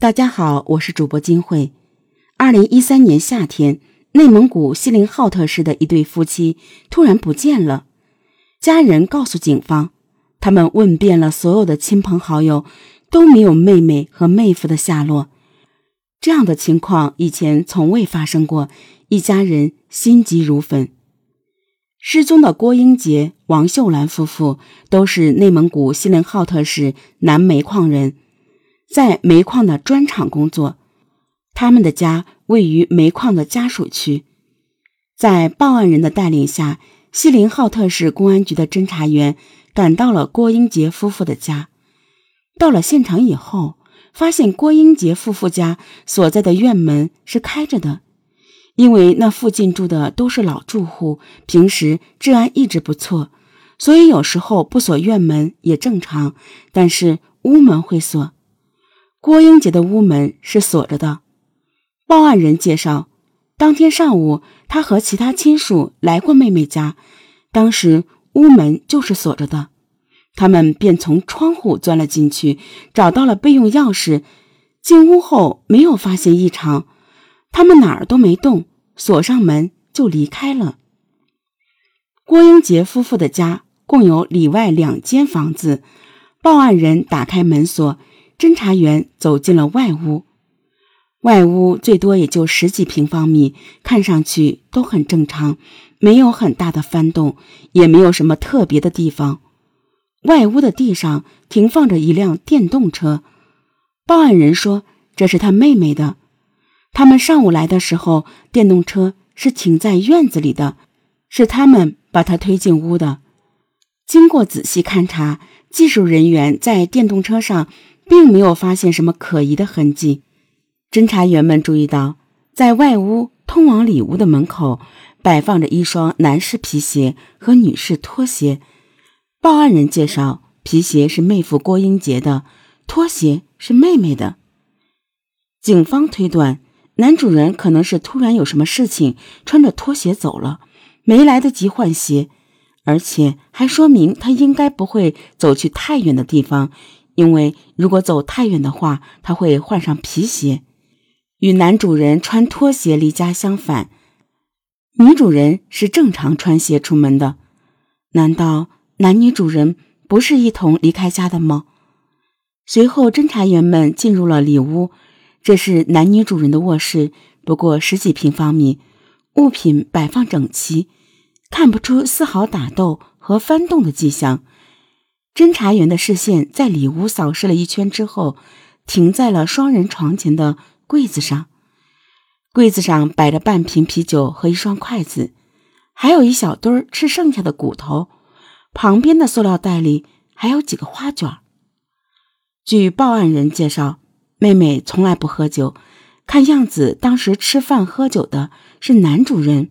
大家好，我是主播金慧。二零一三年夏天，内蒙古锡林浩特市的一对夫妻突然不见了。家人告诉警方，他们问遍了所有的亲朋好友，都没有妹妹和妹夫的下落。这样的情况以前从未发生过，一家人心急如焚。失踪的郭英杰、王秀兰夫妇都是内蒙古锡林浩特市南煤矿人。在煤矿的砖厂工作，他们的家位于煤矿的家属区。在报案人的带领下，锡林浩特市公安局的侦查员赶到了郭英杰夫妇的家。到了现场以后，发现郭英杰夫妇家所在的院门是开着的，因为那附近住的都是老住户，平时治安一直不错，所以有时候不锁院门也正常。但是屋门会锁。郭英杰的屋门是锁着的。报案人介绍，当天上午他和其他亲属来过妹妹家，当时屋门就是锁着的，他们便从窗户钻了进去，找到了备用钥匙。进屋后没有发现异常，他们哪儿都没动，锁上门就离开了。郭英杰夫妇的家共有里外两间房子，报案人打开门锁。侦查员走进了外屋，外屋最多也就十几平方米，看上去都很正常，没有很大的翻动，也没有什么特别的地方。外屋的地上停放着一辆电动车，报案人说这是他妹妹的。他们上午来的时候，电动车是停在院子里的，是他们把他推进屋的。经过仔细勘察，技术人员在电动车上。并没有发现什么可疑的痕迹。侦查员们注意到，在外屋通往里屋的门口摆放着一双男士皮鞋和女士拖鞋。报案人介绍，皮鞋是妹夫郭英杰的，拖鞋是妹妹的。警方推断，男主人可能是突然有什么事情，穿着拖鞋走了，没来得及换鞋，而且还说明他应该不会走去太远的地方。因为如果走太远的话，他会换上皮鞋，与男主人穿拖鞋离家相反。女主人是正常穿鞋出门的，难道男女主人不是一同离开家的吗？随后，侦查员们进入了里屋，这是男女主人的卧室，不过十几平方米，物品摆放整齐，看不出丝毫打斗和翻动的迹象。侦查员的视线在里屋扫视了一圈之后，停在了双人床前的柜子上。柜子上摆着半瓶啤酒和一双筷子，还有一小堆吃剩下的骨头。旁边的塑料袋里还有几个花卷。据报案人介绍，妹妹从来不喝酒，看样子当时吃饭喝酒的是男主人。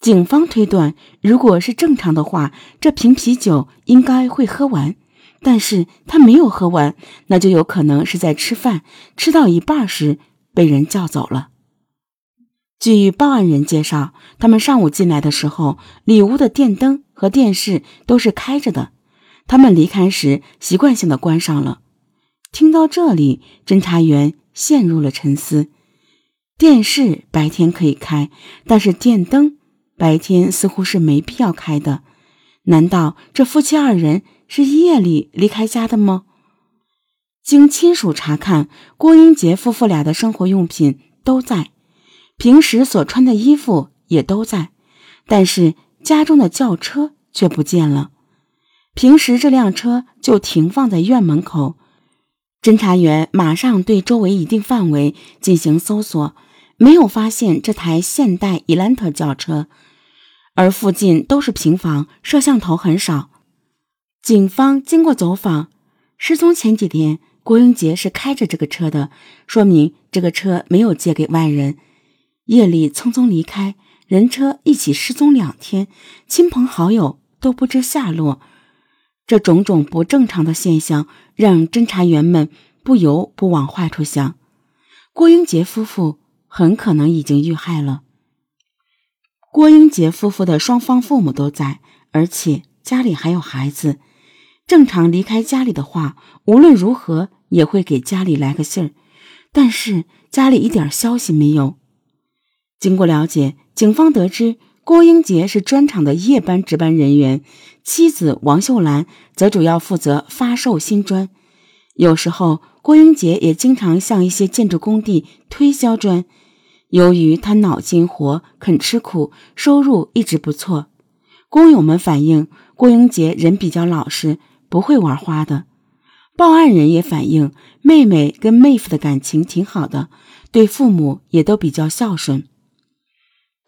警方推断，如果是正常的话，这瓶啤酒应该会喝完，但是他没有喝完，那就有可能是在吃饭，吃到一半时被人叫走了。据报案人介绍，他们上午进来的时候，里屋的电灯和电视都是开着的，他们离开时习惯性的关上了。听到这里，侦查员陷入了沉思：电视白天可以开，但是电灯。白天似乎是没必要开的，难道这夫妻二人是夜里离开家的吗？经亲属查看，郭英杰夫妇俩的生活用品都在，平时所穿的衣服也都在，但是家中的轿车却不见了。平时这辆车就停放在院门口，侦查员马上对周围一定范围进行搜索，没有发现这台现代伊兰特轿车。而附近都是平房，摄像头很少。警方经过走访，失踪前几天郭英杰是开着这个车的，说明这个车没有借给外人。夜里匆匆离开，人车一起失踪两天，亲朋好友都不知下落。这种种不正常的现象，让侦查员们不由不往坏处想：郭英杰夫妇很可能已经遇害了。郭英杰夫妇的双方父母都在，而且家里还有孩子。正常离开家里的话，无论如何也会给家里来个信儿。但是家里一点消息没有。经过了解，警方得知郭英杰是砖厂的夜班值班人员，妻子王秀兰则主要负责发售新砖。有时候，郭英杰也经常向一些建筑工地推销砖。由于他脑筋活，肯吃苦，收入一直不错。工友们反映，郭英杰人比较老实，不会玩花的。报案人也反映，妹妹跟妹夫的感情挺好的，对父母也都比较孝顺。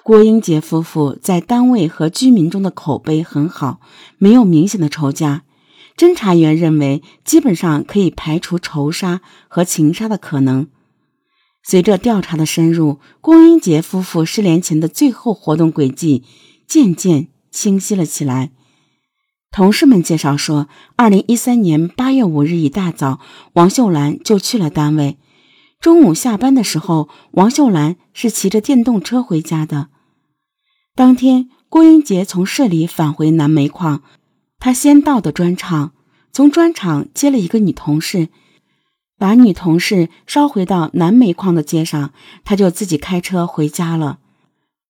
郭英杰夫妇在单位和居民中的口碑很好，没有明显的仇家。侦查员认为，基本上可以排除仇杀和情杀的可能。随着调查的深入，郭英杰夫妇失联前的最后活动轨迹渐渐清晰了起来。同事们介绍说，二零一三年八月五日一大早，王秀兰就去了单位。中午下班的时候，王秀兰是骑着电动车回家的。当天，郭英杰从市里返回南煤矿。他先到的砖厂，从砖厂接了一个女同事，把女同事捎回到南煤矿的街上，他就自己开车回家了。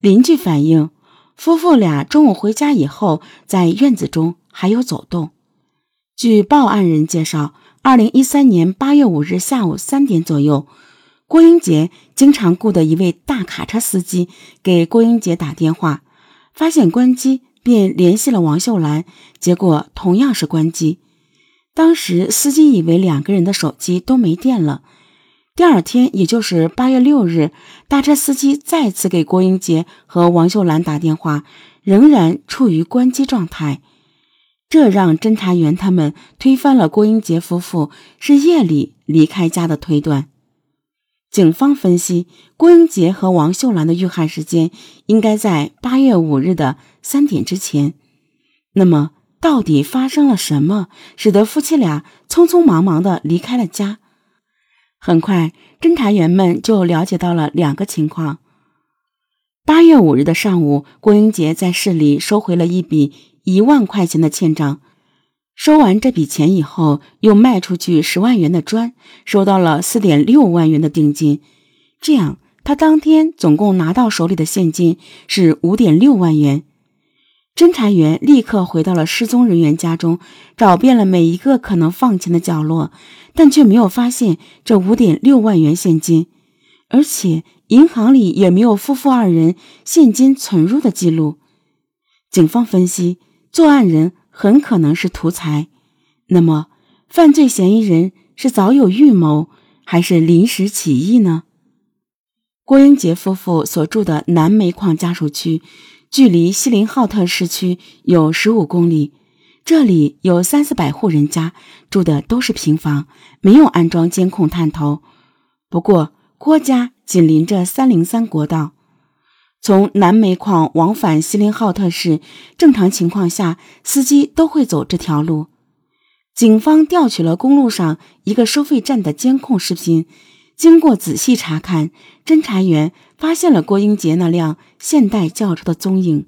邻居反映，夫妇俩中午回家以后，在院子中还有走动。据报案人介绍，二零一三年八月五日下午三点左右，郭英杰经常雇的一位大卡车司机给郭英杰打电话，发现关机。便联系了王秀兰，结果同样是关机。当时司机以为两个人的手机都没电了。第二天，也就是八月六日，大车司机再次给郭英杰和王秀兰打电话，仍然处于关机状态。这让侦查员他们推翻了郭英杰夫妇是夜里离开家的推断。警方分析，郭英杰和王秀兰的遇害时间应该在八月五日的三点之前。那么，到底发生了什么，使得夫妻俩匆匆忙忙的离开了家？很快，侦查员们就了解到了两个情况：八月五日的上午，郭英杰在市里收回了一笔一万块钱的欠账。收完这笔钱以后，又卖出去十万元的砖，收到了四点六万元的定金。这样，他当天总共拿到手里的现金是五点六万元。侦查员立刻回到了失踪人员家中，找遍了每一个可能放钱的角落，但却没有发现这五点六万元现金，而且银行里也没有夫妇二人现金存入的记录。警方分析，作案人。很可能是图财，那么犯罪嫌疑人是早有预谋还是临时起意呢？郭英杰夫妇所住的南煤矿家属区，距离锡林浩特市区有十五公里，这里有三四百户人家，住的都是平房，没有安装监控探头。不过郭家紧邻着三零三国道。从南煤矿往返锡林浩特市，正常情况下，司机都会走这条路。警方调取了公路上一个收费站的监控视频，经过仔细查看，侦查员发现了郭英杰那辆现代轿车的踪影。